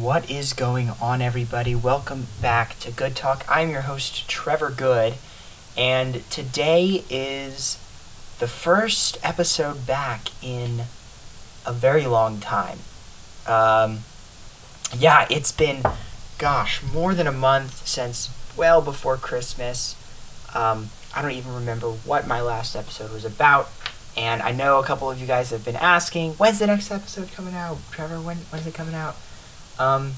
What is going on, everybody? Welcome back to Good Talk. I'm your host, Trevor Good, and today is the first episode back in a very long time. Um, yeah, it's been, gosh, more than a month since well before Christmas. Um, I don't even remember what my last episode was about. And I know a couple of you guys have been asking, when's the next episode coming out? Trevor, when when's it coming out? Um,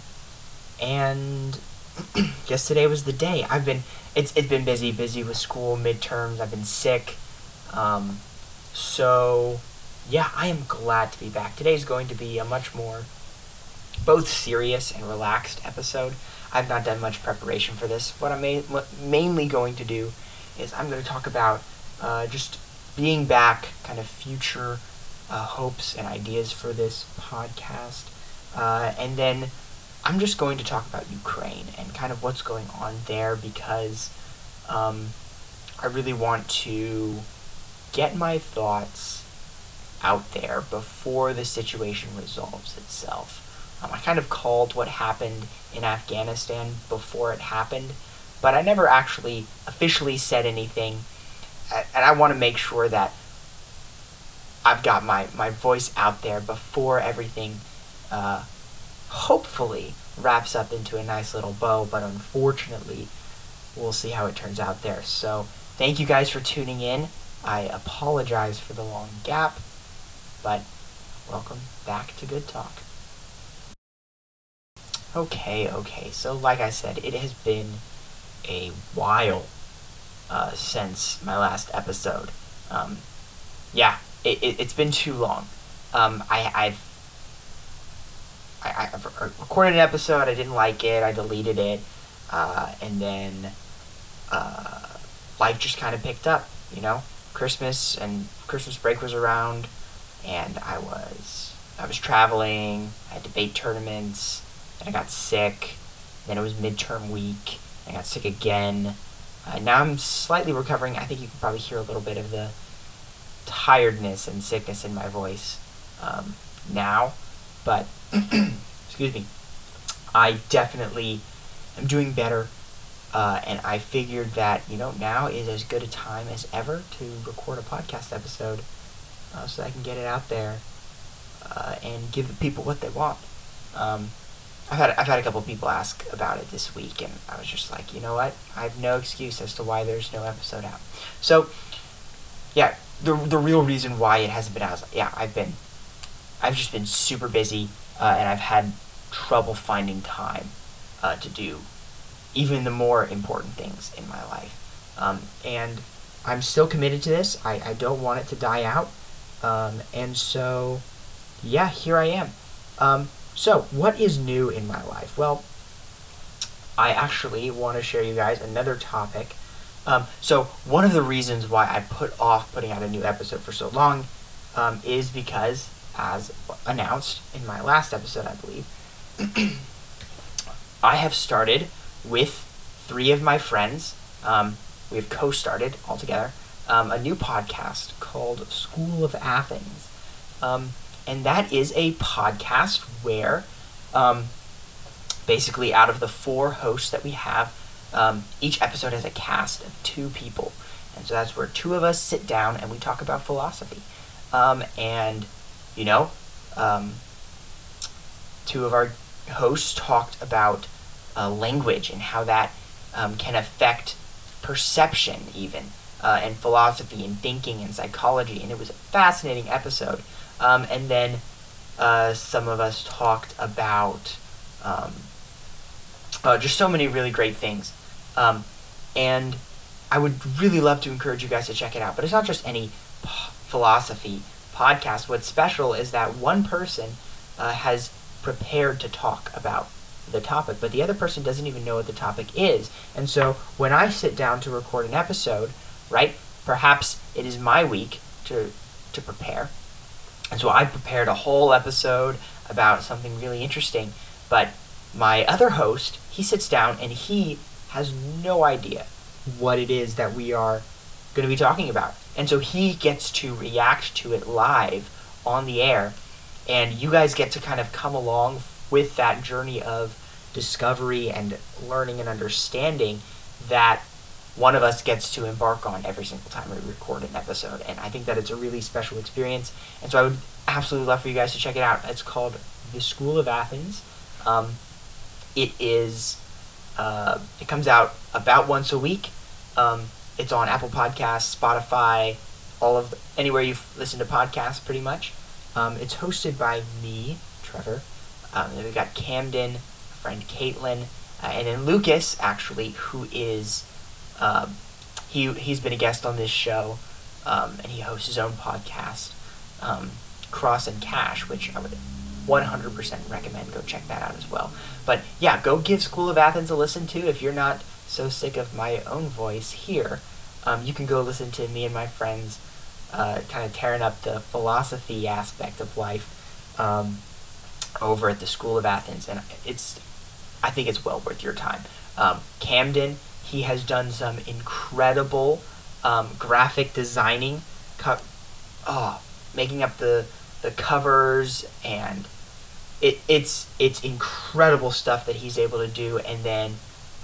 and guess today was the day. I've been it's it's been busy, busy with school, midterms. I've been sick. Um, so yeah, I am glad to be back. Today's going to be a much more both serious and relaxed episode. I've not done much preparation for this. What I'm ma- mainly going to do is I'm going to talk about uh, just being back, kind of future uh, hopes and ideas for this podcast. Uh, and then I'm just going to talk about Ukraine and kind of what's going on there because um, I really want to get my thoughts out there before the situation resolves itself. Um, I kind of called what happened in Afghanistan before it happened, but I never actually officially said anything. And I want to make sure that I've got my, my voice out there before everything uh, hopefully wraps up into a nice little bow, but unfortunately, we'll see how it turns out there. So, thank you guys for tuning in. I apologize for the long gap, but welcome back to Good Talk. Okay, okay. So, like I said, it has been a while uh, since my last episode. Um, yeah, it, it, has been too long. Um, I, I've I, I recorded an episode. I didn't like it. I deleted it, uh, and then uh, life just kind of picked up. You know, Christmas and Christmas break was around, and I was I was traveling. I had debate tournaments and I got sick. Then it was midterm week. I got sick again. Uh, now I'm slightly recovering. I think you can probably hear a little bit of the tiredness and sickness in my voice um, now. But, excuse me, I definitely am doing better. Uh, and I figured that, you know, now is as good a time as ever to record a podcast episode uh, so I can get it out there uh, and give the people what they want. Um, I've had I've had a couple people ask about it this week, and I was just like, you know what? I have no excuse as to why there's no episode out. So, yeah, the the real reason why it hasn't been out, is, yeah, I've been, I've just been super busy, uh, and I've had trouble finding time uh, to do even the more important things in my life. Um, and I'm still committed to this. I, I don't want it to die out. Um, and so, yeah, here I am. Um, so, what is new in my life? Well, I actually want to share you guys another topic. Um, so, one of the reasons why I put off putting out a new episode for so long um, is because, as announced in my last episode, I believe, I have started with three of my friends. Um, we have co started altogether um, a new podcast called School of Athens. Um, and that is a podcast where um, basically out of the four hosts that we have, um, each episode has a cast of two people. And so that's where two of us sit down and we talk about philosophy. Um, and, you know, um, two of our hosts talked about uh, language and how that um, can affect perception, even, uh, and philosophy and thinking and psychology. And it was a fascinating episode. Um, and then uh, some of us talked about um, uh, just so many really great things. Um, and I would really love to encourage you guys to check it out. But it's not just any philosophy podcast. What's special is that one person uh, has prepared to talk about the topic, but the other person doesn't even know what the topic is. And so when I sit down to record an episode, right, perhaps it is my week to, to prepare and so I prepared a whole episode about something really interesting. But my other host, he sits down and he has no idea what it is that we are going to be talking about. And so he gets to react to it live on the air. And you guys get to kind of come along with that journey of discovery and learning and understanding that one of us gets to embark on every single time we record an episode. And I think that it's a really special experience. And so I would absolutely love for you guys to check it out. It's called The School of Athens. Um, it is, uh, it comes out about once a week. Um, it's on Apple Podcasts, Spotify, all of the, anywhere you listen to podcasts, pretty much. Um, it's hosted by me, Trevor. Um, then we've got Camden, friend Caitlin, uh, and then Lucas, actually, who is um, he he's been a guest on this show, um, and he hosts his own podcast, um, Cross and Cash, which I would 100% recommend. Go check that out as well. But yeah, go give School of Athens a listen to if you're not so sick of my own voice here. Um, you can go listen to me and my friends uh, kind of tearing up the philosophy aspect of life um, over at the School of Athens, and it's I think it's well worth your time. Um, Camden, he has done some incredible um, graphic designing, co- oh, making up the the covers and it, it's it's incredible stuff that he's able to do, and then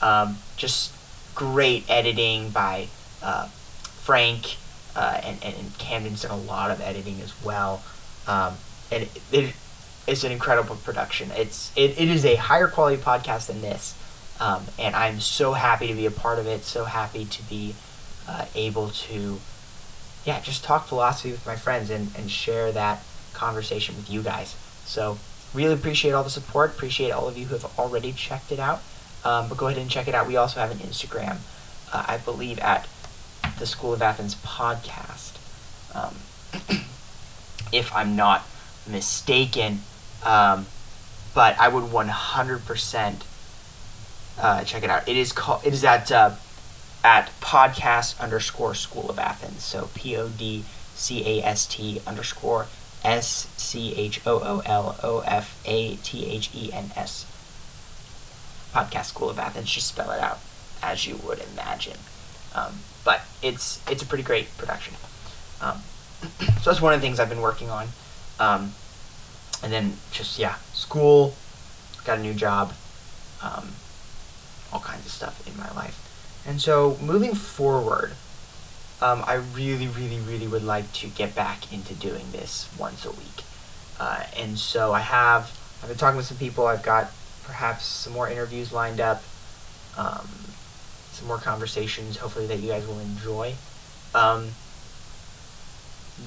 um, just great editing by uh, Frank uh, and, and Camden's done a lot of editing as well. Um, and it, it, it's an incredible production. It's it, it is a higher quality podcast than this, um, and I'm so happy to be a part of it. So happy to be uh, able to, yeah, just talk philosophy with my friends and, and share that conversation with you guys. So really appreciate all the support. Appreciate all of you who have already checked it out. Um, but go ahead and check it out. We also have an Instagram, uh, I believe, at the School of Athens podcast. Um, if I'm not mistaken, um, but I would 100% uh, check it out. It is called. It is at uh, at podcast underscore School of Athens. So P O D C A S T underscore S C H O O L O F A T H E N S. Podcast School of Athens. Just spell it out as you would imagine. Um, but it's it's a pretty great production. Um, so that's one of the things I've been working on. Um, and then just yeah, school, got a new job, um, all kinds of stuff in my life. And so moving forward, um, I really, really, really would like to get back into doing this once a week. Uh, and so I have, I've been talking with some people. I've got perhaps some more interviews lined up, um, some more conversations, hopefully that you guys will enjoy. Um,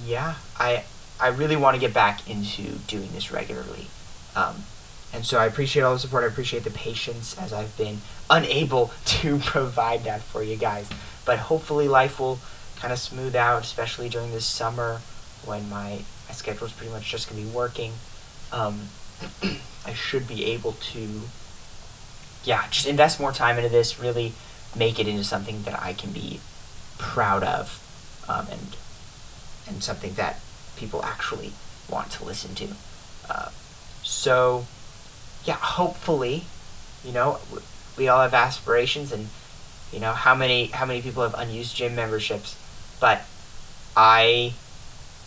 yeah, I I really want to get back into doing this regularly. Um, and so I appreciate all the support. I appreciate the patience as I've been unable to provide that for you guys. But hopefully life will kind of smooth out, especially during this summer when my, my schedule is pretty much just going to be working. Um, I should be able to, yeah, just invest more time into this, really make it into something that I can be proud of um, and, and something that people actually want to listen to. Uh, so, yeah, hopefully, you know, we all have aspirations, and you know how many how many people have unused gym memberships, but I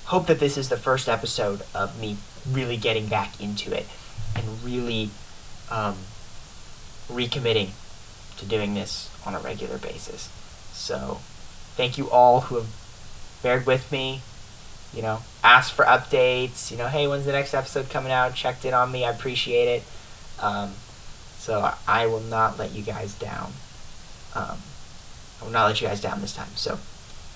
hope that this is the first episode of me really getting back into it and really um, recommitting to doing this on a regular basis. So, thank you all who have bared with me you know, asked for updates. You know, hey, when's the next episode coming out? Checked in on me. I appreciate it. Um, so I will not let you guys down. Um, I will not let you guys down this time. So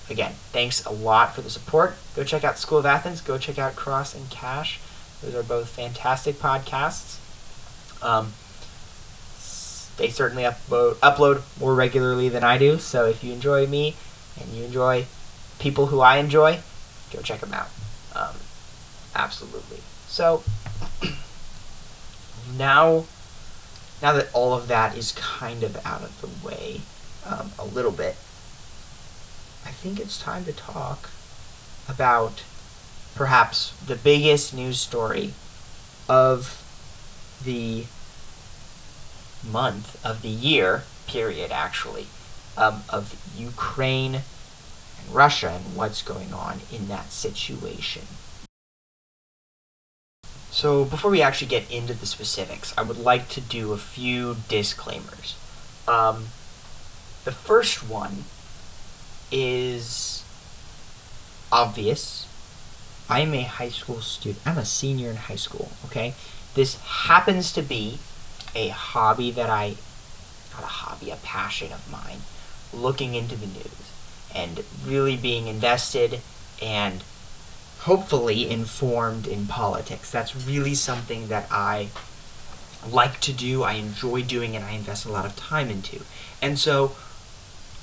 again, thanks a lot for the support. Go check out School of Athens. Go check out Cross and Cash. Those are both fantastic podcasts. Um, they certainly upload, upload more regularly than I do. So if you enjoy me and you enjoy people who I enjoy, go check them out. Um, absolutely. So now, now that all of that is kind of out of the way, um, a little bit, I think it's time to talk about perhaps the biggest news story of the month of the year period actually um, of Ukraine and Russia and what's going on in that situation. So before we actually get into the specifics, I would like to do a few disclaimers. Um, the first one is obvious. I am a high school student. I'm a senior in high school, okay? This happens to be a hobby that I, not a hobby, a passion of mine, looking into the news and really being invested and hopefully informed in politics. That's really something that I like to do, I enjoy doing, and I invest a lot of time into. And so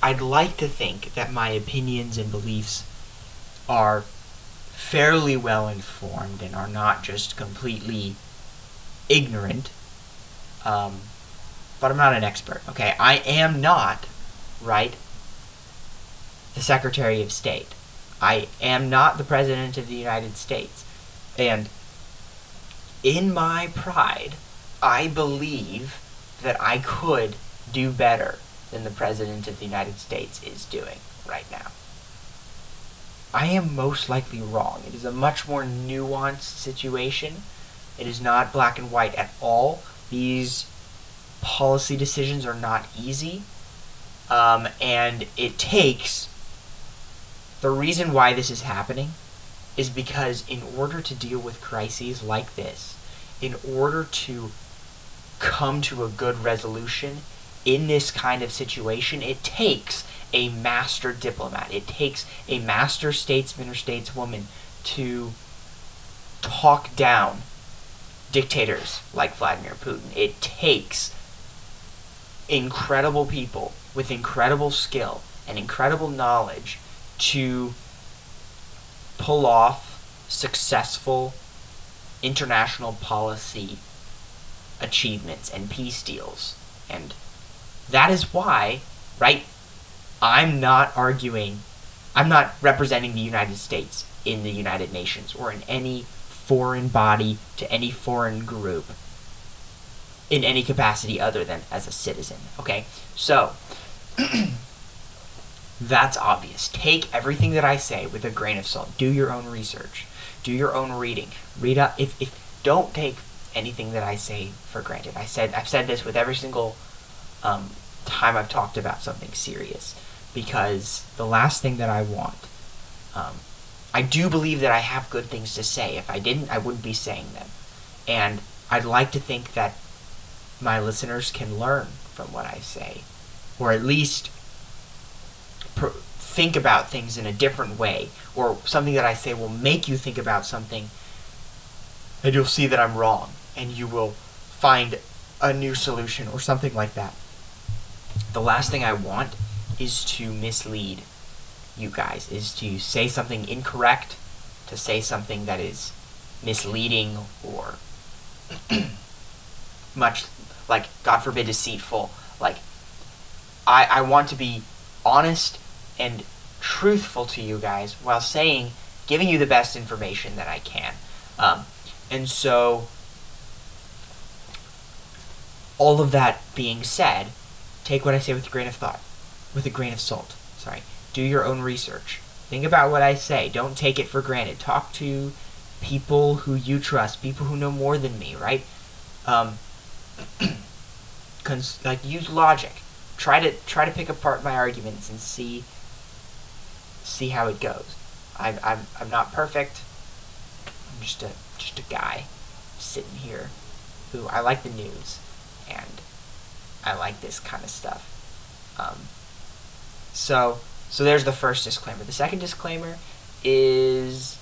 I'd like to think that my opinions and beliefs are fairly well informed and are not just completely ignorant. Um, but I'm not an expert, okay? I am not, right, the Secretary of State. I am not the President of the United States. And in my pride, I believe that I could do better than the President of the United States is doing right now. I am most likely wrong. It is a much more nuanced situation. It is not black and white at all. These policy decisions are not easy. Um, and it takes the reason why this is happening is because in order to deal with crises like this, in order to come to a good resolution in this kind of situation, it takes a master diplomat. It takes a master statesman or stateswoman to talk down dictators like Vladimir Putin. It takes incredible people with incredible skill and incredible knowledge to pull off successful international policy achievements and peace deals. And that is why, right, I'm not arguing, I'm not representing the United States in the United Nations or in any foreign body to any foreign group in any capacity other than as a citizen. Okay? So, that's obvious. Take everything that I say with a grain of salt. Do your own research. Do your own reading. Read up if if don't take anything that I say for granted. I said I've said this with every single um, time I've talked about something serious because the last thing that I want um, I do believe that I have good things to say. If I didn't, I wouldn't be saying them. And I'd like to think that my listeners can learn from what I say, or at least think about things in a different way, or something that I say will make you think about something, and you'll see that I'm wrong, and you will find a new solution, or something like that. The last thing I want is to mislead you guys, is to say something incorrect, to say something that is misleading, or much like, God forbid, deceitful. Like, I, I want to be honest and truthful to you guys while saying, giving you the best information that I can. Um, and so, all of that being said, take what I say with a grain of thought, with a grain of salt. Sorry. Do your own research. Think about what I say. Don't take it for granted. Talk to people who you trust, people who know more than me, right? Um, cons- like use logic. Try to try to pick apart my arguments and see see how it goes. I'm I'm I'm not perfect. I'm just a just a guy sitting here who I like the news and I like this kind of stuff. Um, so so there's the first disclaimer. The second disclaimer is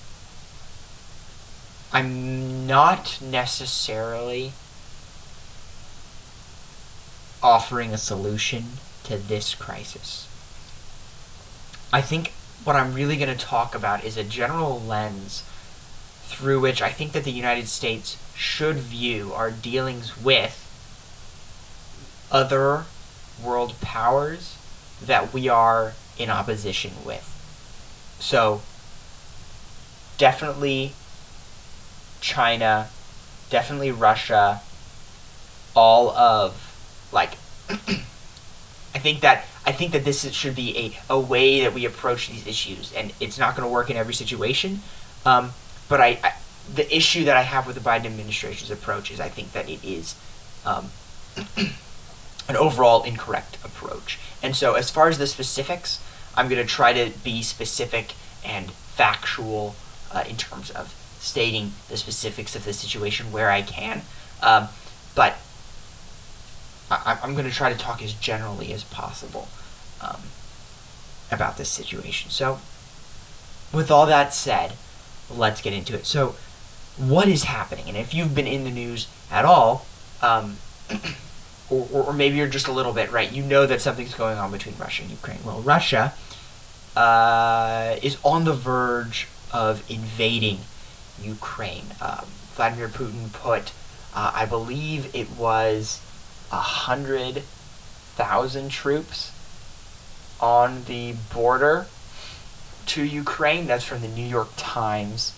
I'm not necessarily offering a solution to this crisis. I think what I'm really going to talk about is a general lens through which I think that the United States should view our dealings with other world powers that we are in opposition with. So, definitely China, definitely Russia, all of like, I think that I think that this should be a, a way that we approach these issues, and it's not going to work in every situation. Um, but I, I, the issue that I have with the Biden administration's approach is I think that it is um, an overall incorrect approach. And so, as far as the specifics, I'm going to try to be specific and factual uh, in terms of stating the specifics of the situation where I can. Um, but I, am going to try to talk as generally as possible um, about this situation. So, with all that said, let's get into it. So, what is happening? And if you've been in the news at all, um, or, or, maybe you're just a little bit right, you know that something's going on between Russia and Ukraine. Well, Russia uh, is on the verge of invading Ukraine. Um, Vladimir Putin put, uh, I believe it was a hundred thousand troops on the border to Ukraine. That's from the New York Times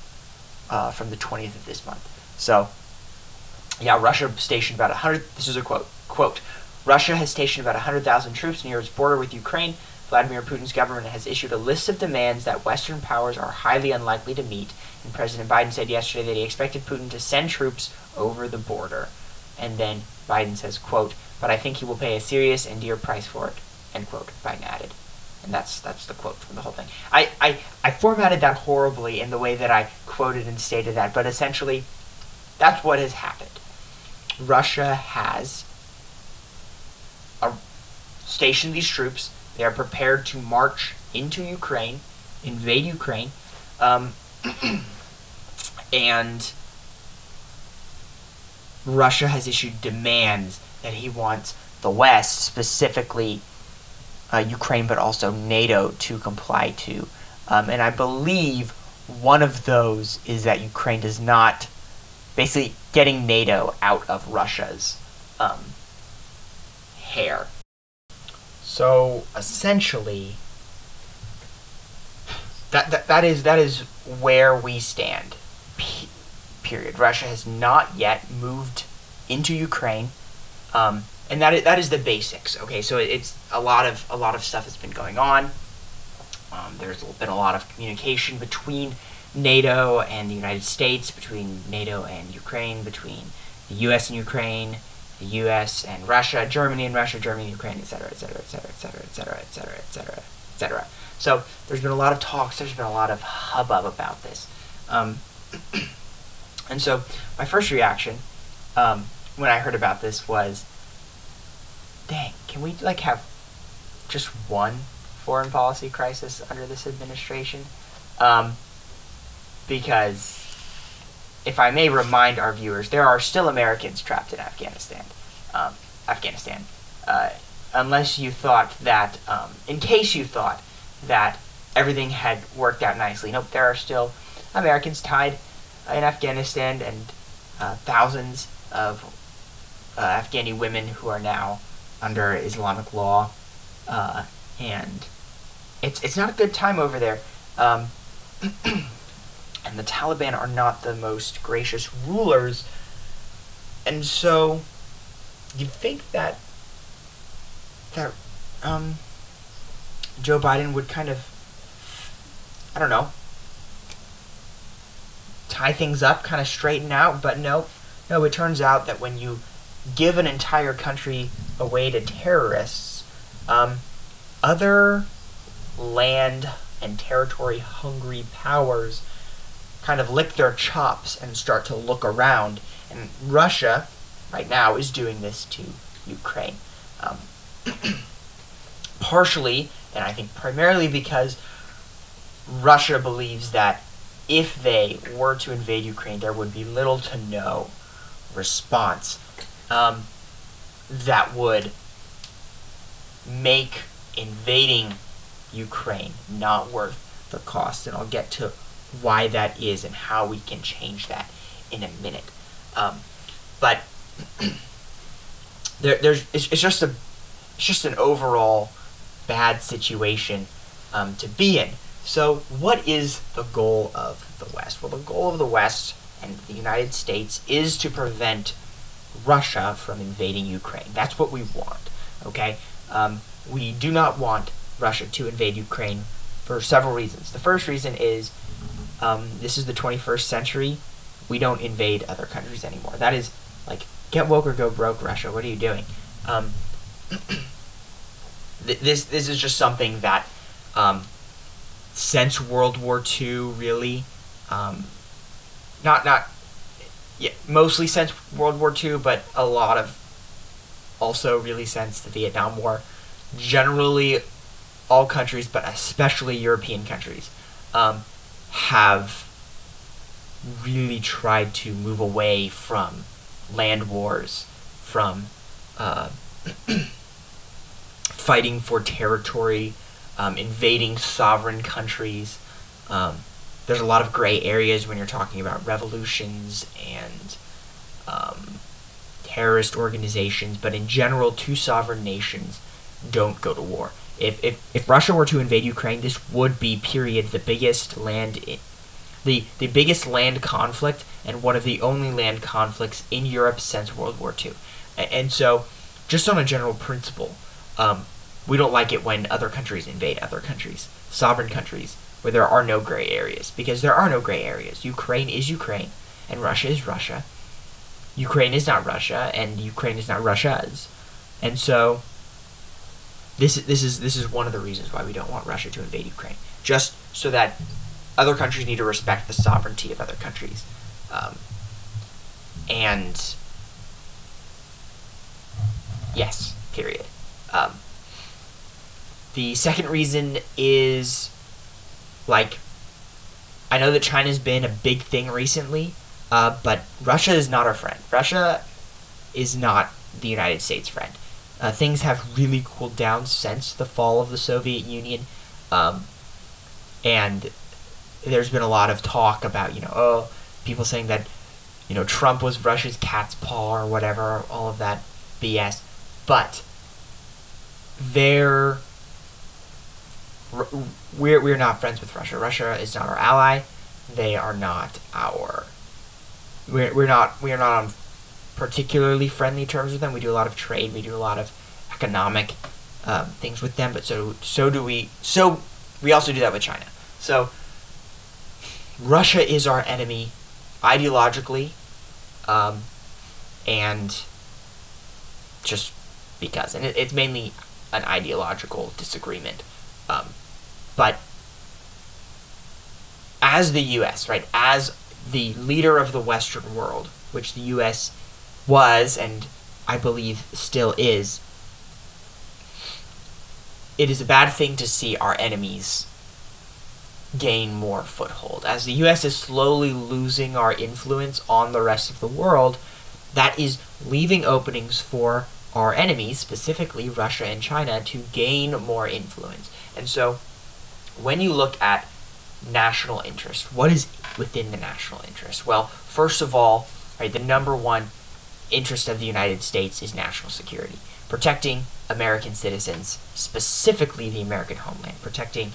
uh, from the 20th of this month. So, yeah, Russia stationed about 100. This is a quote. Quote: Russia has stationed about 100,000 troops near its border with Ukraine. Vladimir Putin's government has issued a list of demands that Western powers are highly unlikely to meet, and President Biden said yesterday that he expected Putin to send troops over the border. And then Biden says, quote, but I think he will pay a serious and dear price for it, end quote, Biden added. And that's that's the quote from the whole thing. I, I, I formatted that horribly in the way that I quoted and stated that, but essentially, that's what has happened. Russia has stationed these troops. They are prepared to march into Ukraine, invade Ukraine, um, and Russia has issued demands that he wants the West, specifically uh, Ukraine, but also NATO, to comply to. Um, and I believe one of those is that Ukraine does not, basically, getting NATO out of Russia's um, hair. So essentially, that, that, that is that is where we stand. P- period. Russia has not yet moved into Ukraine. Um, and that is, that is the basics. Okay, so it's a lot of a lot of stuff has been going on. Um, there's been a lot of communication between NATO and the United States, between NATO and Ukraine, between the U.S. and Ukraine, the U.S. and Russia, Germany and Russia, Germany Ukraine, etc., etc., etc., etc., etc., etc., etc., etc. So there's been a lot of talks. There's been a lot of hubbub about this, um, and so my first reaction um, when I heard about this was dang, can we like have just one foreign policy crisis under this administration? Um, because if I may remind our viewers, there are still Americans trapped in Afghanistan. Um, Afghanistan. Uh, unless you thought that, um, in case you thought that everything had worked out nicely. Nope, there are still Americans tied in Afghanistan and uh, thousands of uh, Afghani women who are now under Islamic law, uh, and it's it's not a good time over there. Um, and the Taliban are not the most gracious rulers, and so you'd think that that um, Joe Biden would kind of I don't know tie things up, kind of straighten out, but no, no. It turns out that when you give an entire country away to terrorists, um, other land and territory hungry powers kind of lick their chops and start to look around. And Russia, right now, is doing this to Ukraine. Um, partially, and I think primarily because Russia believes that if they were to invade Ukraine, there would be little to no response um, that would make invading Ukraine not worth the cost. And I'll get to why that is and how we can change that in a minute. Um, but there, there's it's, it's just a it's just an overall bad situation um, to be in. So, what is the goal of the West? Well, the goal of the West and the United States is to prevent Russia from invading Ukraine. That's what we want. Okay, um, we do not want Russia to invade Ukraine for several reasons. The first reason is um, this is the 21st century. we don't invade other countries anymore. That is like get woke or go broke, Russia. What are you doing? Um, th- this this is just something that um, since World War II, really, um, not not yeah, mostly since World War II, but a lot of also really since the Vietnam War. Generally, all countries, but especially European countries, um, have really tried to move away from land wars, from uh, fighting for territory, um, invading sovereign countries. Um, there's a lot of gray areas when you're talking about revolutions and um, terrorist organizations, but in general, two sovereign nations don't go to war. If, if, if Russia were to invade Ukraine, this would be, period, the biggest land, I- the, the biggest land conflict and one of the only land conflicts in Europe since World War II. And so, just on a general principle, um, we don't like it when other countries invade other countries, sovereign countries, where there are no gray areas, because there are no gray areas. Ukraine is Ukraine, and Russia is Russia. Ukraine is not Russia, and Ukraine is not Russia's. And so, this this is this is one of the reasons why we don't want Russia to invade Ukraine, just so that other countries need to respect the sovereignty of other countries, um, and yes, period. Um, the second reason is like I know that China's been a big thing recently, uh, but Russia is not our friend. Russia is not the United States' friend. Uh, things have really cooled down since the fall of the Soviet Union, um, and there's been a lot of talk about you know oh people saying that you know Trump was Russia's cat's paw or whatever all of that BS, but they're we're we're not friends with Russia. Russia is not our ally. They are not our. We're we're not we are not on particularly friendly terms with them. We do a lot of trade. We do a lot of economic um, things with them. But so so do we. So we also do that with China. So Russia is our enemy, ideologically, um, and just because, and it, it's mainly an ideological disagreement. Um, but as the U.S., right, as the leader of the Western world, which the U.S. was and I believe still is, it is a bad thing to see our enemies gain more foothold. As the U.S. is slowly losing our influence on the rest of the world, that is leaving openings for our enemies, specifically Russia and China, to gain more influence. And so, when you look at national interest, what is within the national interest? Well, first of all, right, the number one interest of the United States is national security, protecting American citizens, specifically the American homeland, protecting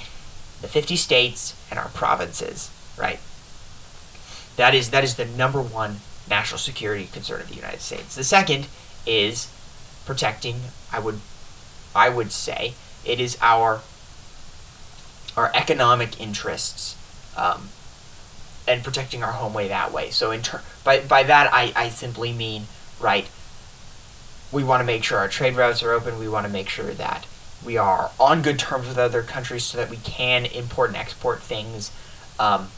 the 50 states and our provinces, right? That is that is the number one national security concern of the United States. The second is protecting I would I would say it is our our economic interests um, and protecting our home way that way. So in ter- by by that I, I simply mean right we want to make sure our trade routes are open. We want to make sure that we are on good terms with other countries so that we can import and export things. Um,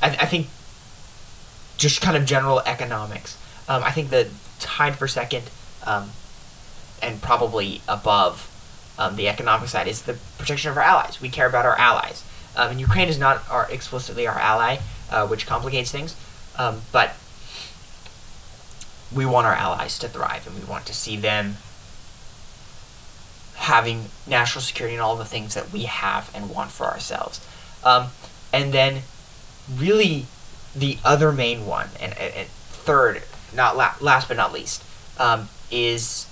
I, I think just kind of general economics. Um, I think the tied for second um, and probably above um, the economic side is the protection of our allies. We care about our allies. Um, and Ukraine is not our explicitly our ally, uh, which complicates things. Um, but we want our allies to thrive, and we want to see them having national security and all the things that we have and want for ourselves. Um, and then, really, the other main one, and, and, third, not la- last but not least, um, is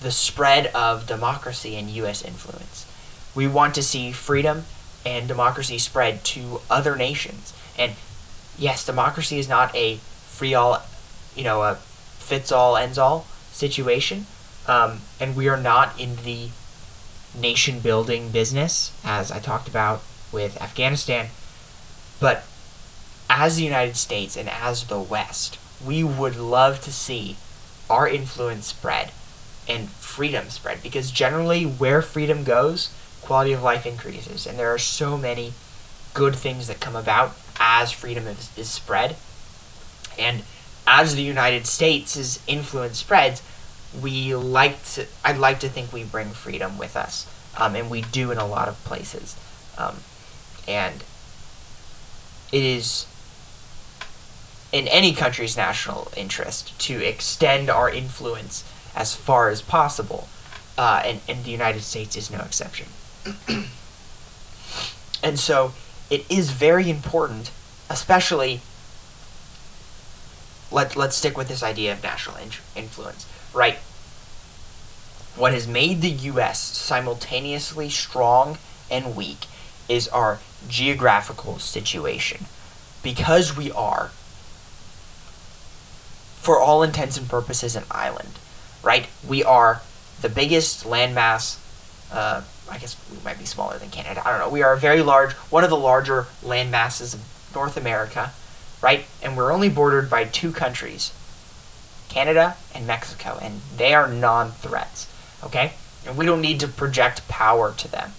the spread of democracy and U.S. influence. We want to see freedom and democracy spread to other nations. And yes, democracy is not a free all, you know, a fits all, ends all situation. Um, and we are not in the nation building business, as I talked about with Afghanistan. But as the United States and as the West, we would love to see our influence spread and freedom spread because generally where freedom goes, quality of life increases. And there are so many good things that come about as freedom is, is spread. And as the United States' influence spreads, we like to, I'd like to think we bring freedom with us. Um, and we do in a lot of places. Um, and it is in any country's national interest to extend our influence as far as possible, uh, and, and the United States is no exception. and so it is very important, especially. Let, let's stick with this idea of national in- influence, right? What has made the U.S. simultaneously strong and weak is our geographical situation. Because we are for all intents and purposes, an island, right? We are the biggest landmass. Uh, I guess we might be smaller than Canada. I don't know. We are a very large, one of the larger land masses of North America, right? And we're only bordered by two countries, Canada and Mexico, and they are non-threats. Okay, and we don't need to project power to them,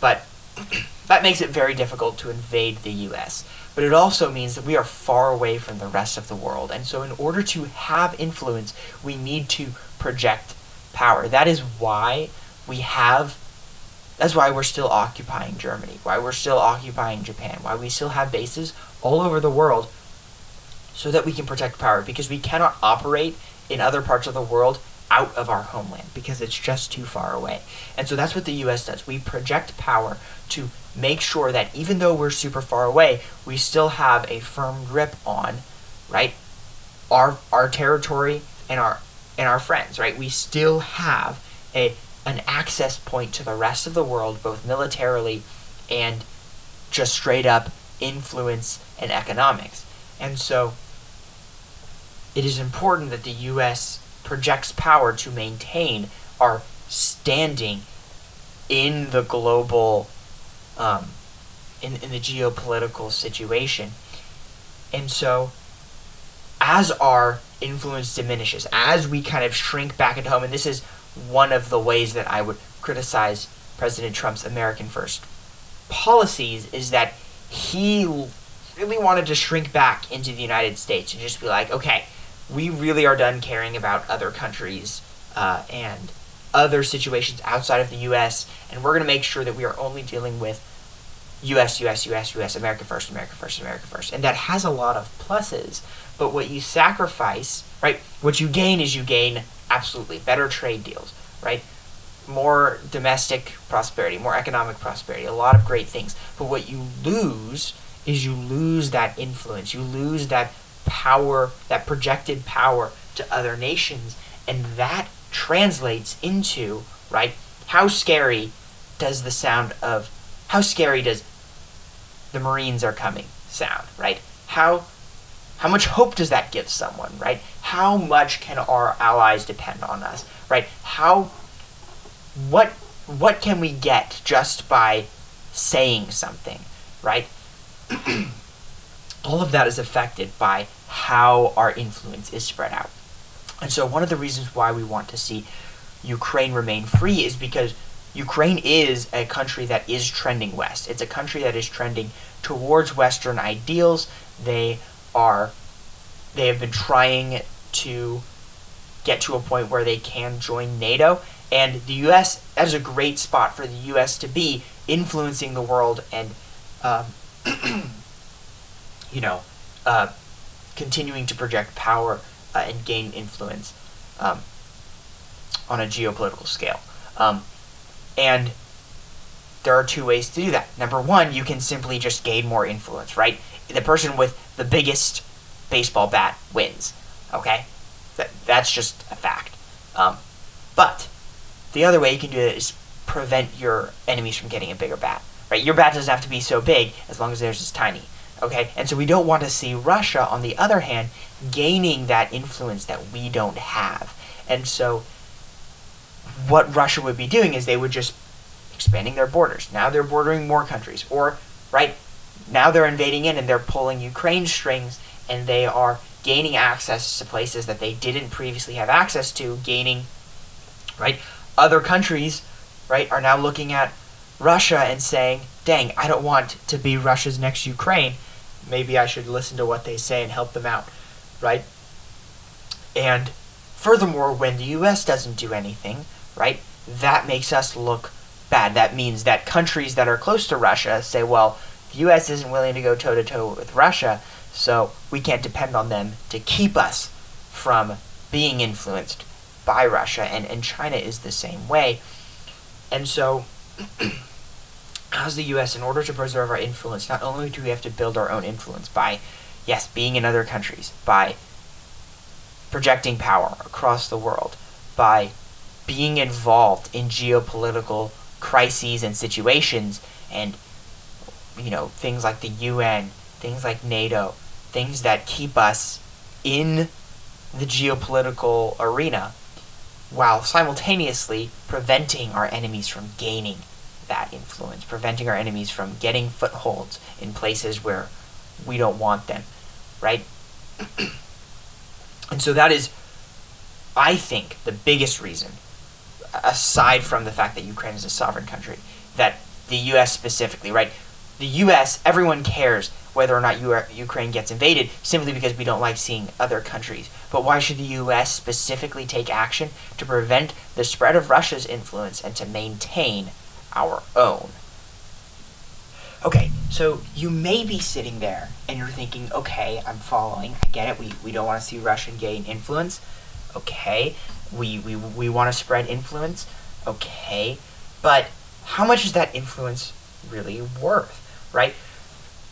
but that makes it very difficult to invade the U.S but it also means that we are far away from the rest of the world. And so, in order to have influence, we need to project power. That is why we have. That's why we're still occupying Germany, why we're still occupying Japan, why we still have bases all over the world so that we can protect power because we cannot operate in other parts of the world out of our homeland because it's just too far away. And so that's what the US does. We project power to make sure that even though we're super far away, we still have a firm grip on, right, our our territory and our and our friends, right? We still have a an access point to the rest of the world, both militarily and just straight up influence and economics. And so it is important that the US projects power to maintain our standing in the global um, in, in the geopolitical situation. And so, as our influence diminishes, as we kind of shrink back at home, and this is one of the ways that I would criticize President Trump's American First policies, is that he really wanted to shrink back into the United States and just be like, okay, we really are done caring about other countries uh, and other situations outside of the U.S., and we're going to make sure that we are only dealing with U.S., U.S., U.S., U.S., America first, America first, America first. And that has a lot of pluses. But what you sacrifice, right, what you gain is you gain absolutely better trade deals, right? More domestic prosperity, more economic prosperity, a lot of great things. But what you lose is you lose that influence. You lose that power, that projected power to other nations. And that translates into, right, how scary does the sound of, how scary does the Marines are coming sound, right? How, how much hope does that give someone, right? How much can our allies depend on us, right? How, what, what can we get just by saying something, right? all of that is affected by how our influence is spread out. And so, one of the reasons why we want to see Ukraine remain free is because Ukraine is a country that is trending west. It's a country that is trending towards Western ideals. They are, they have been trying to get to a point where they can join NATO. And the U.S. that is a great spot for the U.S. to be influencing the world and um, you know, uh, continuing to project power uh, and gain influence um, on a geopolitical scale. Um, and there are two ways to do that. Number one, you can simply just gain more influence, right? The person with the biggest baseball bat wins. Okay, that that's just a fact. Um, but the other way you can do it is prevent your enemies from getting a bigger bat. Right, your bat doesn't have to be so big as long as theirs is tiny. Okay, and so we don't want to see Russia, on the other hand, gaining that influence that we don't have. And so what Russia would be doing is they would just expanding their borders. Now they're bordering more countries, or right, now they're invading in and they're pulling Ukraine strings and they are gaining access to places that they didn't previously have access to, gaining, right? Other countries, right, are now looking at Russia and saying, dang, I don't want to be Russia's next Ukraine. Maybe I should listen to what they say and help them out, right? And furthermore, when the US doesn't do anything, right, that makes us look bad. That means that countries that are close to Russia say, well, the US isn't willing to go toe to toe with Russia, so we can't depend on them to keep us from being influenced by Russia. And, and China is the same way. And so, as the US, in order to preserve our influence, not only do we have to build our own influence by, yes, being in other countries, by projecting power across the world, by being involved in geopolitical crises and situations and you know things like the UN, things like NATO, things that keep us in the geopolitical arena while simultaneously preventing our enemies from gaining that influence, preventing our enemies from getting footholds in places where we don't want them, right? and so that is, I think, the biggest reason, aside from the fact that Ukraine is a sovereign country, that the U.S. specifically, right? The U.S., everyone cares whether or not Ukraine gets invaded simply because we don't like seeing other countries. But why should the U.S. specifically take action to prevent the spread of Russia's influence and to maintain our own? Okay, so you may be sitting there and you're thinking, okay, I'm following. I get it. We, we don't want to see Russian gain influence. Okay. We, we, we want to spread influence. Okay. But how much is that influence really worth, right?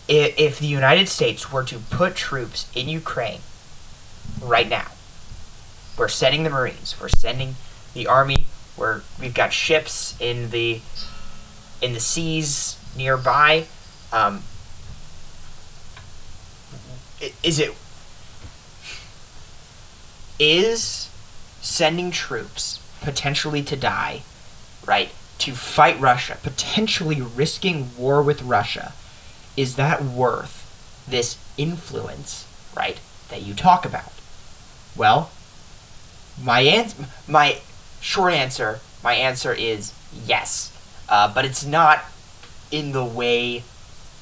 If, if the United States were to put troops in Ukraine right now, we're sending the Marines, we're sending the Army, we're, we've got ships in the in the seas nearby. Um, is it is sending troops potentially to die, right, to fight Russia, potentially risking war with Russia, is that worth this influence, right, that you talk about? Well, my ans- my short answer, my answer is yes, uh, but it's not in the way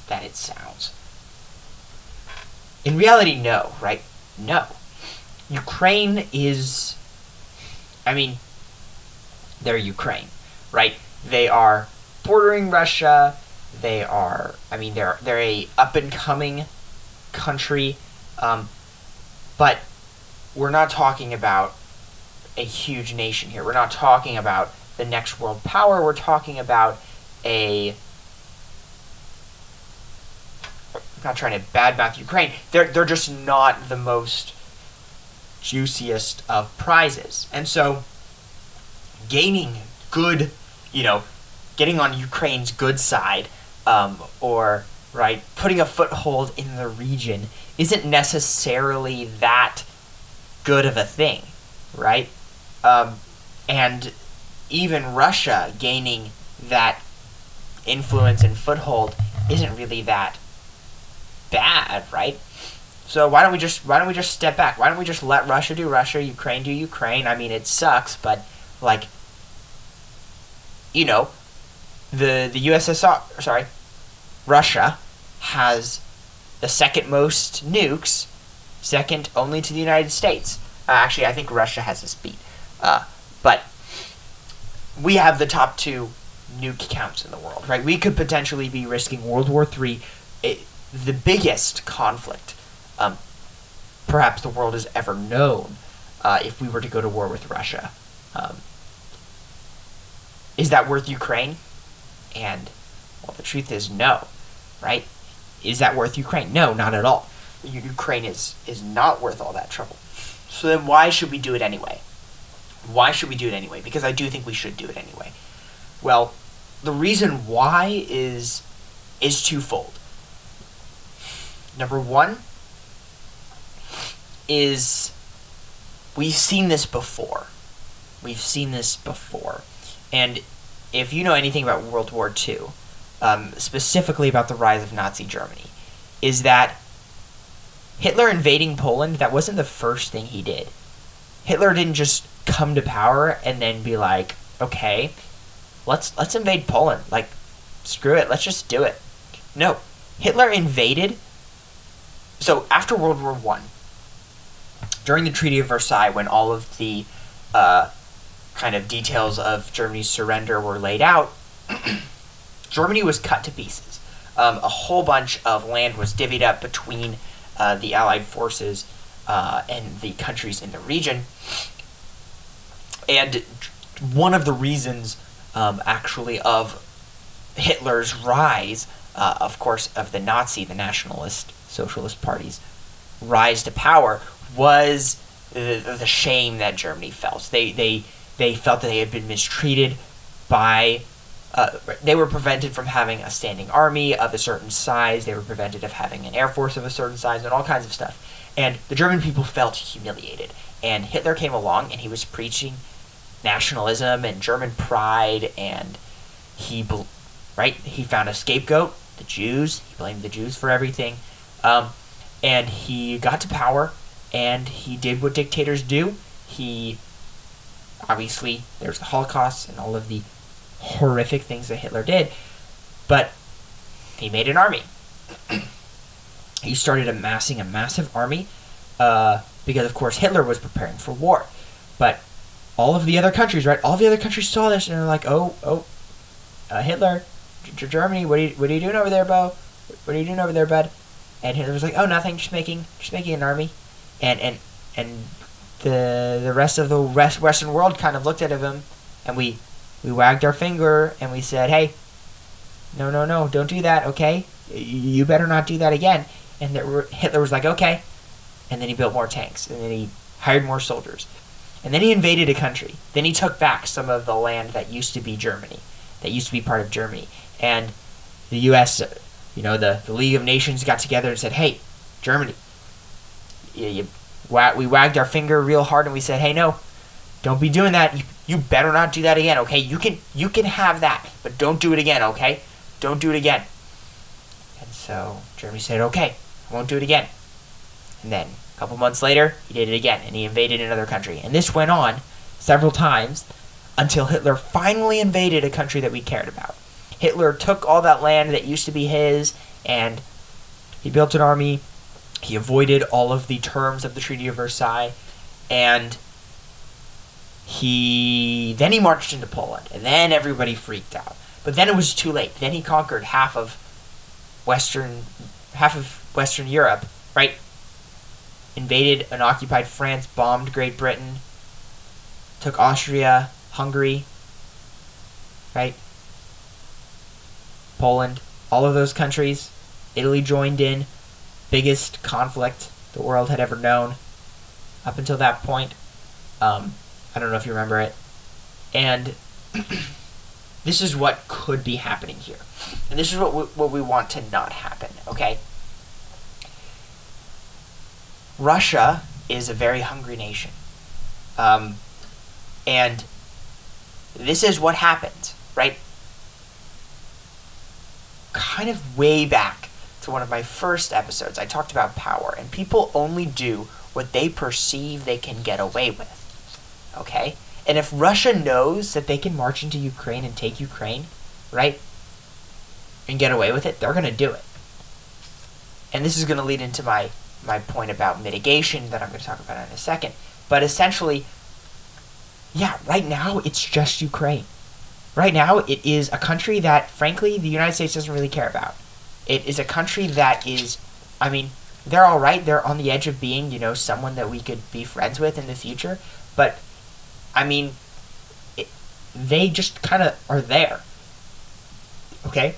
that it sounds. In reality, no, right? No. Ukraine is. I mean, they're Ukraine, right? They are bordering Russia. They are. I mean, they're they're a up and coming country, um, but we're not talking about a huge nation here. We're not talking about the next world power. We're talking about a I'm not trying to badmouth Ukraine. They're they're just not the most juiciest of prizes. And so gaining good, you know, getting on Ukraine's good side, um, or right, putting a foothold in the region isn't necessarily that good of a thing, right? Um, and even Russia gaining that influence and foothold isn't really that bad, right? So why don't we just why don't we just step back? Why don't we just let Russia do Russia, Ukraine do Ukraine? I mean, it sucks, but like you know, the the USSR, sorry, Russia has the second most nukes, second only to the United States. Uh, actually, I think Russia has this beat. Uh, but we have the top two nuke counts in the world, right? We could potentially be risking World War III. It, the biggest conflict um, perhaps the world has ever known uh, if we were to go to war with Russia. Um, is that worth Ukraine? And, well, the truth is no, right? Is that worth Ukraine? No, not at all. Ukraine is, is not worth all that trouble. So then why should we do it anyway? Why should we do it anyway? Because I do think we should do it anyway. Well, the reason why is is twofold. Number one is we've seen this before. We've seen this before. And if you know anything about World War II, um, specifically about the rise of Nazi Germany, is that Hitler invading Poland, that wasn't the first thing he did. Hitler didn't just come to power and then be like, okay, let's let's invade Poland. Like, screw it, let's just do it. No, Hitler invaded. So after World War One, during the Treaty of Versailles, when all of the uh, kind of details of Germany's surrender were laid out, Germany was cut to pieces. Um, a whole bunch of land was divvied up between uh, the Allied forces uh, and the countries in the region. And one of the reasons, um, actually, of Hitler's rise, uh, of course, of the Nazi, the nationalist, socialist parties' rise to power, was the, the shame that Germany felt. They, they, they felt that they had been mistreated by uh, they were prevented from having a standing army of a certain size. They were prevented of having an air force of a certain size and all kinds of stuff. And the German people felt humiliated. And Hitler came along and he was preaching nationalism and German pride and he right he found a scapegoat the Jews he blamed the Jews for everything um, and he got to power and he did what dictators do he obviously there's the Holocaust and all of the horrific things that Hitler did, but he made an army. he started amassing a massive army uh, because, of course, Hitler was preparing for war. But all of the other countries, right? All the other countries saw this and they're like, "Oh, oh, uh, Hitler, G- Germany, what are you, what are you doing over there, Bo? What are you doing over there, bud?" And Hitler was like, "Oh, nothing, just making, just making an army." And and and the the rest of the rest Western world kind of looked at him, and we we wagged our finger and we said, "Hey, no, no, no, don't do that, okay? You better not do that again." And Hitler was like, "Okay," and then he built more tanks, and then he hired more soldiers, and then he invaded a country. Then he took back some of the land that used to be Germany, that used to be part of Germany, and the U.S. You know, the, the League of Nations got together and said, "Hey, Germany, you, you we wagged our finger real hard and we said, "Hey, no, don't be doing that. You, you better not do that again, okay? You can you can have that, but don't do it again, okay? Don't do it again." And so Germany said, "Okay, I won't do it again." And then couple months later, he did it again, and he invaded another country. And this went on several times until Hitler finally invaded a country that we cared about. Hitler took all that land that used to be his, and he built an army he avoided all of the terms of the Treaty of Versailles, and he then he marched into Poland, and then everybody freaked out. But then it was too late. Then he conquered half of Western half of Western Europe, right? Invaded and occupied France, bombed Great Britain, took Austria, Hungary, right? Poland, all of those countries. Italy joined in biggest conflict the world had ever known up until that point. Um, I don't know if you remember it. And this is what could be happening here. And this is what we, what we want to not happen, okay? Russia is a very hungry nation. Um, and this is what happens, right? Kind of way back to one of my first episodes, I talked about power, and people only do what they perceive they can get away with. Okay? And if Russia knows that they can march into Ukraine and take Ukraine, right, and get away with it, they're going to do it. And this is going to lead into my, my point about mitigation that I'm going to talk about in a second. But essentially, yeah, right now it's just Ukraine. Right now it is a country that, frankly, the United States doesn't really care about. It is a country that is, I mean, they're all right. They're on the edge of being, you know, someone that we could be friends with in the future. But, I mean, it, they just kind of are there. Okay.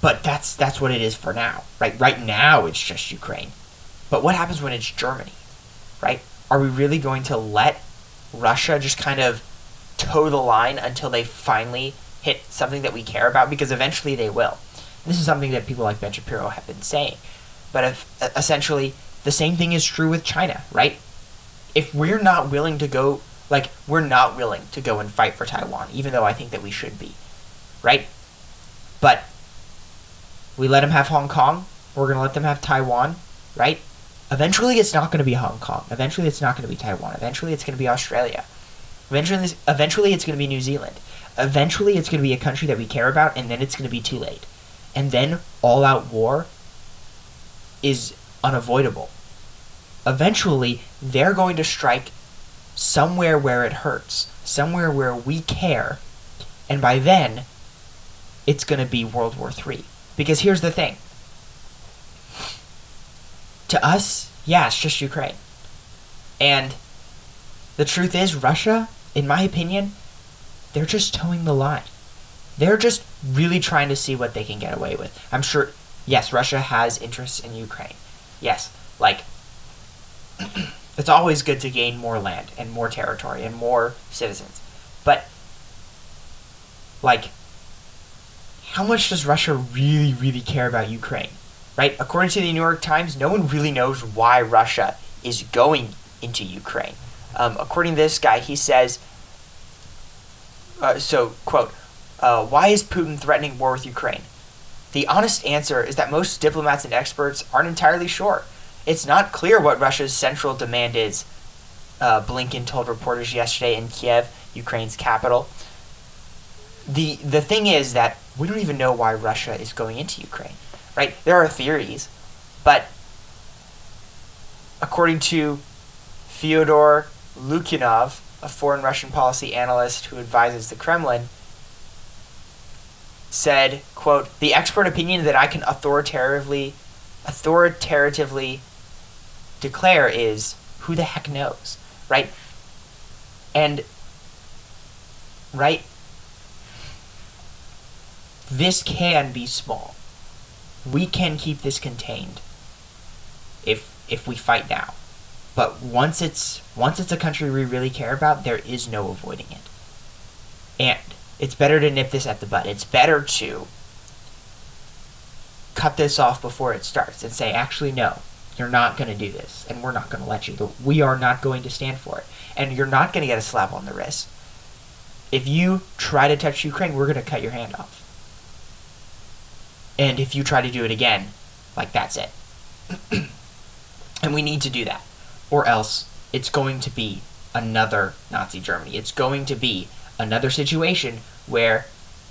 But that's that's what it is for now, right? Right now, it's just Ukraine. But what happens when it's Germany, right? Are we really going to let Russia just kind of toe the line until they finally hit something that we care about because eventually they will. This is something that people like Ben Shapiro have been saying. But if, essentially, the same thing is true with China, right? If we're not willing to go, like, we're not willing to go and fight for Taiwan, even though I think that we should be, right? But we let them have Hong Kong. We're going to let them have Taiwan, right? Eventually, it's not going to be Hong Kong. Eventually, it's not going to be Taiwan. Eventually, it's going to be Australia. Eventually, eventually, it's going to be New Zealand. Eventually, it's going to be a country that we care about, and then it's going to be too late. And then all out war is unavoidable. Eventually, they're going to strike somewhere where it hurts, somewhere where we care, and by then, it's going to be World War III. Because here's the thing to us, yeah, it's just Ukraine. And the truth is, Russia, in my opinion, they're just toeing the line. They're just really trying to see what they can get away with. I'm sure, yes, Russia has interests in Ukraine. Yes, like, it's always good to gain more land and more territory and more citizens. But, like, how much does Russia really, really care about Ukraine? Right? According to the New York Times, no one really knows why Russia is going into Ukraine. Um, according to this guy, he says, uh, so, quote, uh, why is Putin threatening war with Ukraine? The honest answer is that most diplomats and experts aren't entirely sure. It's not clear what Russia's central demand is, uh, Blinken told reporters yesterday in Kiev, Ukraine's capital. The, the thing is that we don't even know why Russia is going into Ukraine, right? There are theories, but according to Fyodor Lukyanov, a foreign Russian policy analyst who advises the Kremlin, said, quote, the expert opinion that I can authoritatively authoritatively declare is who the heck knows, right? And right this can be small. We can keep this contained if if we fight now. But once it's once it's a country we really care about, there is no avoiding it. And it's better to nip this at the bud. It's better to cut this off before it starts and say, actually, no, you're not going to do this, and we're not going to let you. We are not going to stand for it. And you're not going to get a slap on the wrist. If you try to touch Ukraine, we're going to cut your hand off. And if you try to do it again, like that's it. and we need to do that. Or else it's going to be another Nazi Germany. It's going to be another situation where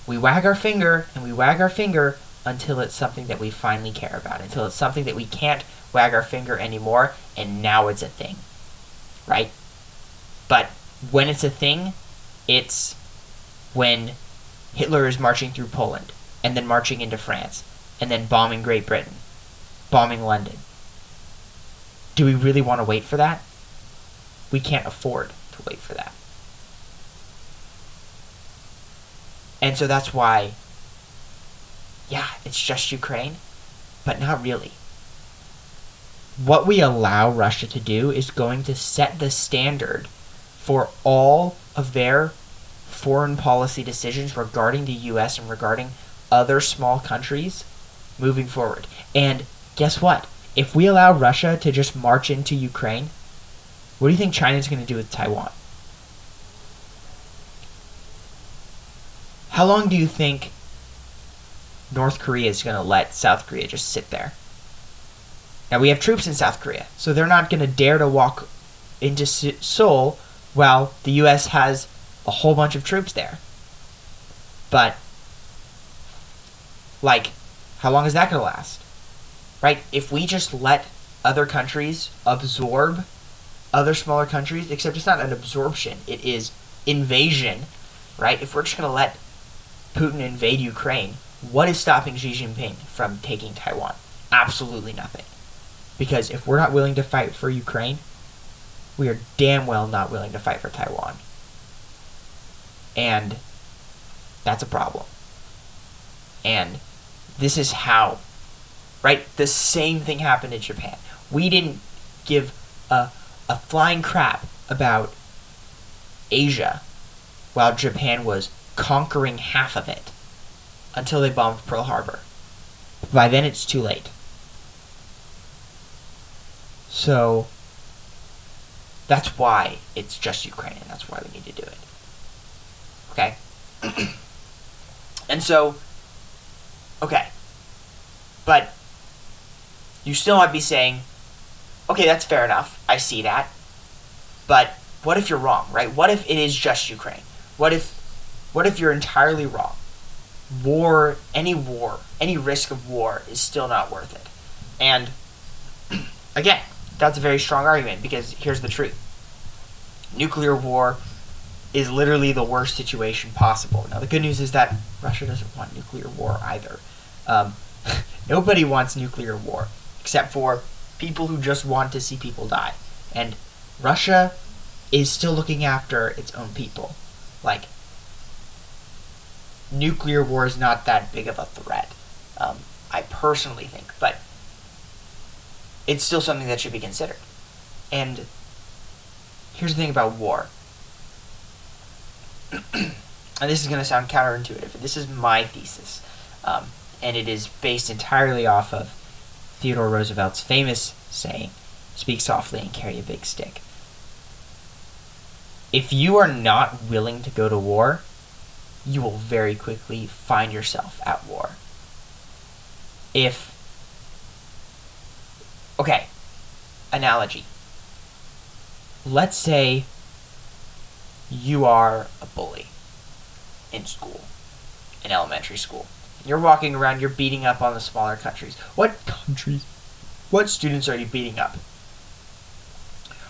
we wag our finger and we wag our finger until it's something that we finally care about, until it's something that we can't wag our finger anymore, and now it's a thing. Right? But when it's a thing, it's when Hitler is marching through Poland and then marching into France, and then bombing Great Britain, bombing London. Do we really want to wait for that? We can't afford to wait for that. And so that's why, yeah, it's just Ukraine, but not really. What we allow Russia to do is going to set the standard for all of their foreign policy decisions regarding the US and regarding other small countries moving forward. And guess what? If we allow Russia to just march into Ukraine, what do you think China's going to do with Taiwan? How long do you think North Korea is going to let South Korea just sit there? Now, we have troops in South Korea, so they're not going to dare to walk into Seoul while the U.S. has a whole bunch of troops there. But like, how long is that going to last? Right? If we just let other countries absorb other smaller countries, except it's not an absorption, it is invasion, right? If we're just going to let Putin invade Ukraine, what is stopping Xi Jinping from taking Taiwan? Absolutely nothing. Because if we're not willing to fight for Ukraine, we are damn well not willing to fight for Taiwan. And that's a problem. And this is how. Right? The same thing happened in Japan. We didn't give a, a flying crap about Asia while Japan was conquering half of it until they bombed Pearl Harbor. By then, it's too late. So, that's why it's just Ukraine, and that's why we need to do it. Okay? and so, Okay. But you still might be saying, okay, that's fair enough. I see that. But what if you're wrong, right? What if it is just Ukraine? What if what if you're entirely wrong? War, any war, any risk of war is still not worth it. And again, that's a very strong argument because here's the truth. Nuclear war is literally the worst situation possible. Now, the good news is that Russia doesn't want nuclear war either. Um, nobody wants nuclear war except for people who just want to see people die. And Russia is still looking after its own people. Like, nuclear war is not that big of a threat, um, I personally think, but it's still something that should be considered. And here's the thing about war. and this is going to sound counterintuitive. This is my thesis. Um, and it is based entirely off of Theodore Roosevelt's famous saying, speak softly and carry a big stick. If you are not willing to go to war, you will very quickly find yourself at war. If, okay, analogy. Let's say you are a bully in school, in elementary school. You're walking around, you're beating up on the smaller countries. What countries? What students are you beating up?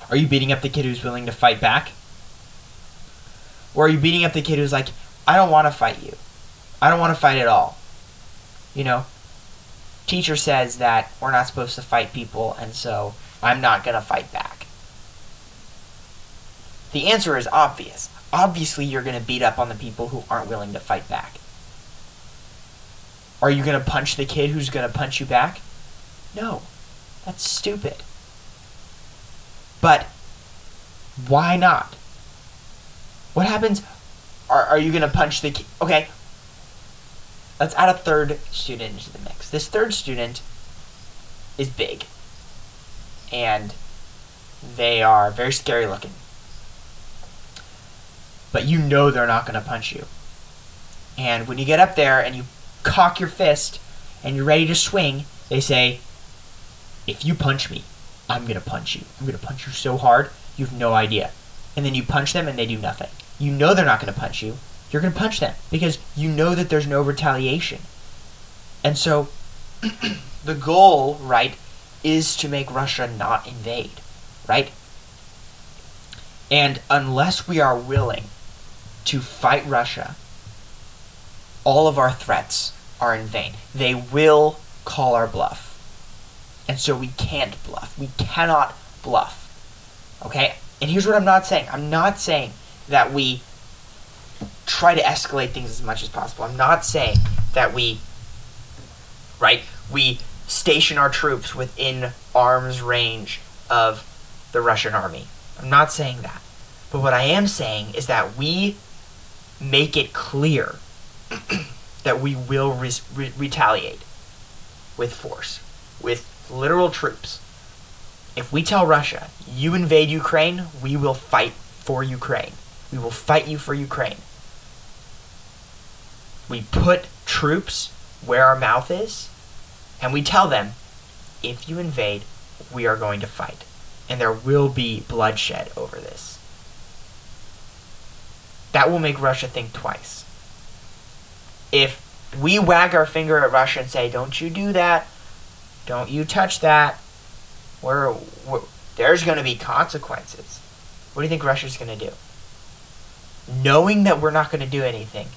Are you beating up the kid who's willing to fight back? Or are you beating up the kid who's like, I don't want to fight you. I don't want to fight at all. You know? Teacher says that we're not supposed to fight people, and so I'm not going to fight back. The answer is obvious. Obviously, you're going to beat up on the people who aren't willing to fight back. Are you going to punch the kid who's going to punch you back? No. That's stupid. But why not? What happens? Are, are you going to punch the kid? Okay. Let's add a third student into the mix. This third student is big. And they are very scary looking. But you know they're not going to punch you. And when you get up there and you cock your fist and you're ready to swing, they say, if you punch me, I'm going to punch you. I'm going to punch you so hard, you have no idea. And then you punch them and they do nothing. You know they're not going to punch you. You're going to punch them because you know that there's no retaliation. And so the goal, right, is to make Russia not invade, right? And unless we are willing to fight Russia, all of our threats are in vain. They will call our bluff. And so we can't bluff. We cannot bluff. Okay? And here's what I'm not saying I'm not saying that we try to escalate things as much as possible. I'm not saying that we, right, we station our troops within arm's range of the Russian army. I'm not saying that. But what I am saying is that we make it clear that we will re- re- retaliate with force, with literal troops. If we tell Russia, you invade Ukraine, we will fight for Ukraine. We will fight you for Ukraine. We put troops where our mouth is, and we tell them, if you invade, we are going to fight. And there will be bloodshed over this. That will make Russia think twice. If we wag our finger at Russia and say, don't you do that, don't you touch that, we're, we're there's going to be consequences. What do you think Russia's going to do? Knowing that we're not going to do anything,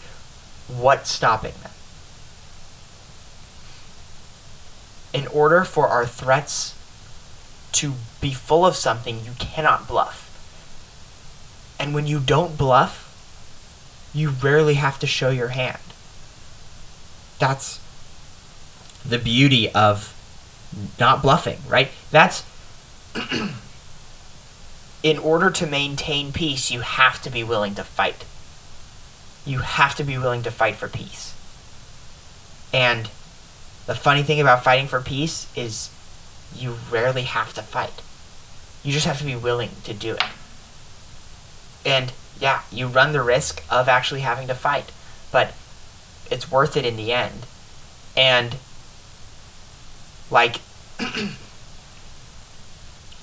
what's stopping them? In order for our threats to be full of something, you cannot bluff. And when you don't bluff, you rarely have to show your hand. That's the beauty of not bluffing, right? That's in order to maintain peace, you have to be willing to fight. You have to be willing to fight for peace. And the funny thing about fighting for peace is you rarely have to fight. You just have to be willing to do it. And yeah, you run the risk of actually having to fight, but it's worth it in the end. And like I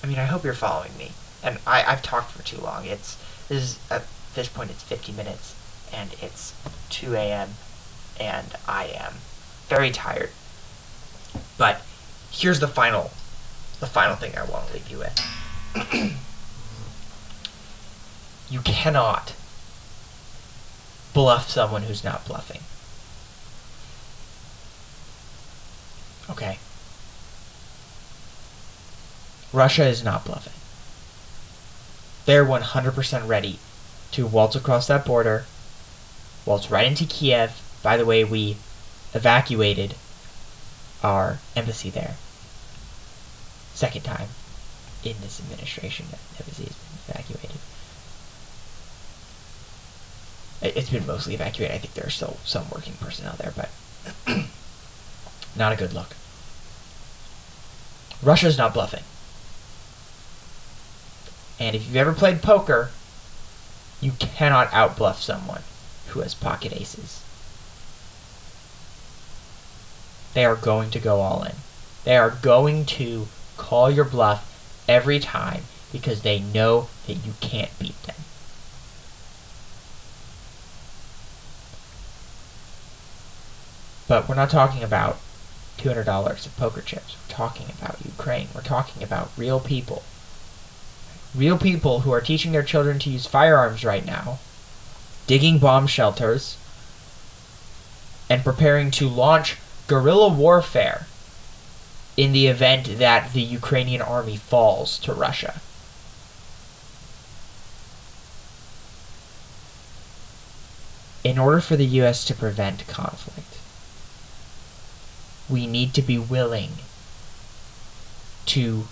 mean, I hope you're following me. And I, I've talked for too long. It's this is at this point it's 50 minutes and it's 2 a.m. and I am very tired. But here's the final the final thing I want to leave you with. you cannot bluff someone who's not bluffing. Okay. Russia is not bluffing. They're 100% ready to waltz across that border, waltz right into Kiev. By the way, we evacuated our embassy there. Second time in this administration that embassy has been evacuated. It's been mostly evacuated. I think there are still some working personnel there, but not a good look. Russia's not bluffing. And if you've ever played poker, you cannot outbluff someone who has pocket aces. They are going to go all in. They are going to call your bluff every time because they know that you can't beat them. But we're not talking about $200 of poker chips. We're talking about Ukraine. We're talking about real people. Real people who are teaching their children to use firearms right now, digging bomb shelters, and preparing to launch guerrilla warfare in the event that the Ukrainian army falls to Russia. In order for the US to prevent conflict, we need to be willing to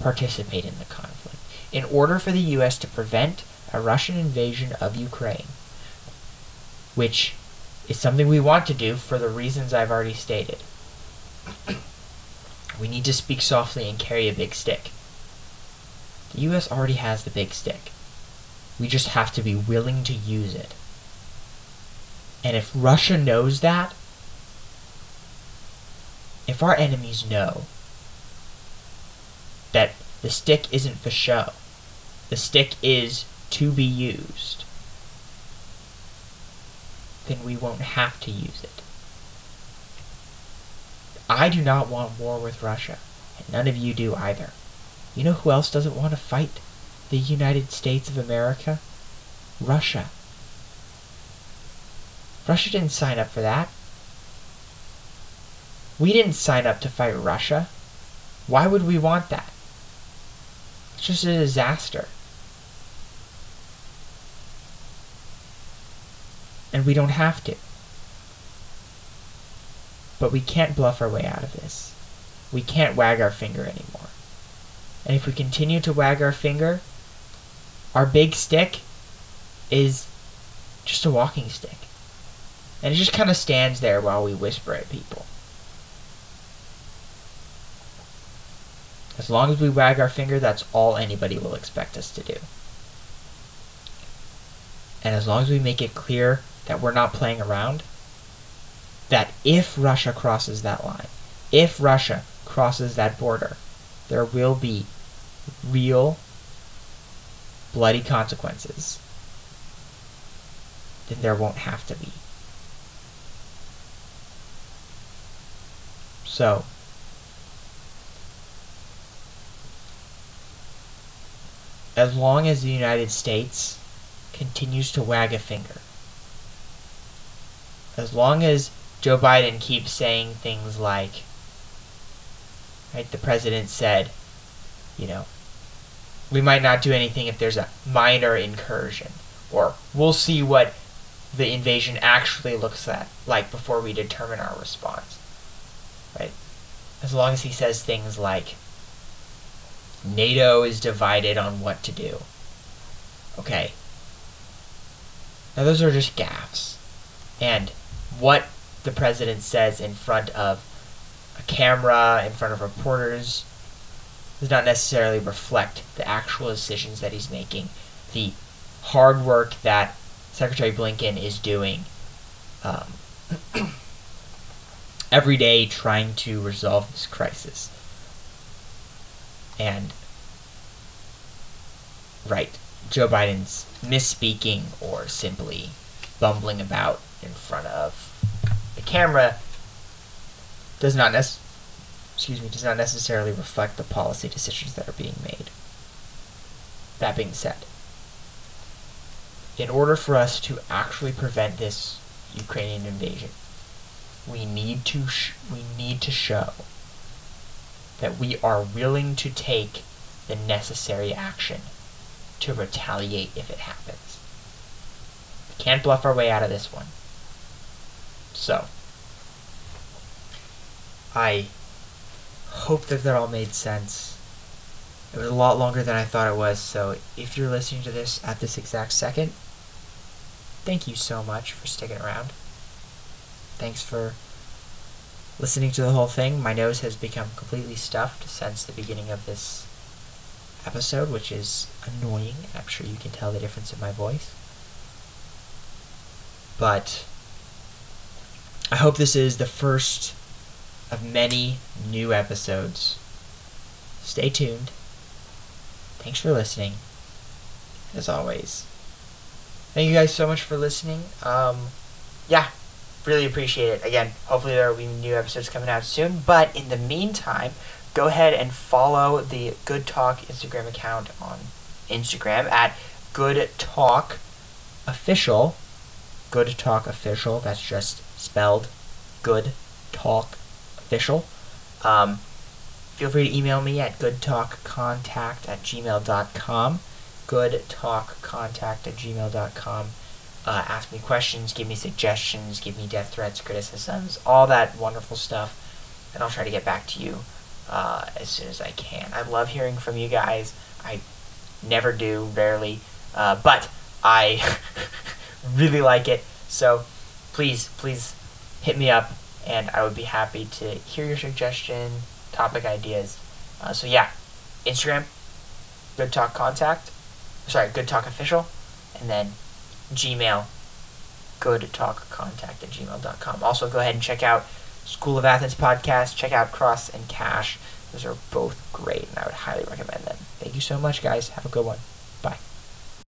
participate in the conflict. In order for the US to prevent a Russian invasion of Ukraine, which is something we want to do for the reasons I've already stated, we need to speak softly and carry a big stick. The US already has the big stick. We just have to be willing to use it. And if Russia knows that, if our enemies know that the stick isn't for show, the stick is to be used, then we won't have to use it. I do not want war with Russia, and none of you do either. You know who else doesn't want to fight the United States of America? Russia. Russia didn't sign up for that. We didn't sign up to fight Russia. Why would we want that? It's just a disaster. And we don't have to. But we can't bluff our way out of this. We can't wag our finger anymore. And if we continue to wag our finger, our big stick is just a walking stick. And it just kind of stands there while we whisper at people. As long as we wag our finger, that's all anybody will expect us to do. And as long as we make it clear that we're not playing around, that if Russia crosses that line, if Russia crosses that border, there will be real bloody consequences, then there won't have to be. So, as long as the United States continues to wag a finger, as long as Joe Biden keeps saying things like, right, the president said, you know, we might not do anything if there's a minor incursion, or we'll see what the invasion actually looks at, like before we determine our response, right? As long as he says things like, NATO is divided on what to do. Okay. Now those are just gaffes. And what the president says in front of a camera, in front of reporters, does not necessarily reflect the actual decisions that he's making. The hard work that Secretary Blinken is doing um, every day trying to resolve this crisis. And, right, Joe Biden's misspeaking or simply bumbling about in front of the camera does not nec- excuse me does not necessarily reflect the policy decisions that are being made. That being said, in order for us to actually prevent this Ukrainian invasion, we need to sh- we need to show that we are willing to take the necessary action to retaliate if it happens. We can't bluff our way out of this one. So, I hope that that all made sense. It was a lot longer than I thought it was, so if you're listening to this at this exact second, thank you so much for sticking around. Thanks for listening to the whole thing. My nose has become completely stuffed since the beginning of this episode, which is annoying. I'm sure you can tell the difference in my voice. But I hope this is the first of many new episodes. Stay tuned. Thanks for listening. As always. Thank you guys so much for listening. Um, yeah, really appreciate it. Again, hopefully there will be new episodes coming out soon. But in the meantime, go ahead and follow the Good Talk Instagram account on Instagram at Good Talk Official. Good Talk Official. That's just spelled Good Talk Official. Um, feel free to email me at goodtalkcontact at gmail.com. Goodtalkcontact at gmail.com. Uh, ask me questions, give me suggestions, give me death threats, criticisms, all that wonderful stuff, and I'll try to get back to you uh, as soon as I can. I love hearing from you guys. I never do, rarely, uh, but I really like it. So please, please hit me up, and I would be happy to hear your suggestion, topic ideas. Uh, so yeah, Instagram, Good Talk Contact, sorry, Good Talk Official, and then Gmail, goodtalkcontact at gmail.com. Also, go ahead and check out School of Athens podcast. Check out Cross and Cash. Those are both great, and I would highly recommend them. Thank you so much, guys. Have a good one. Bye.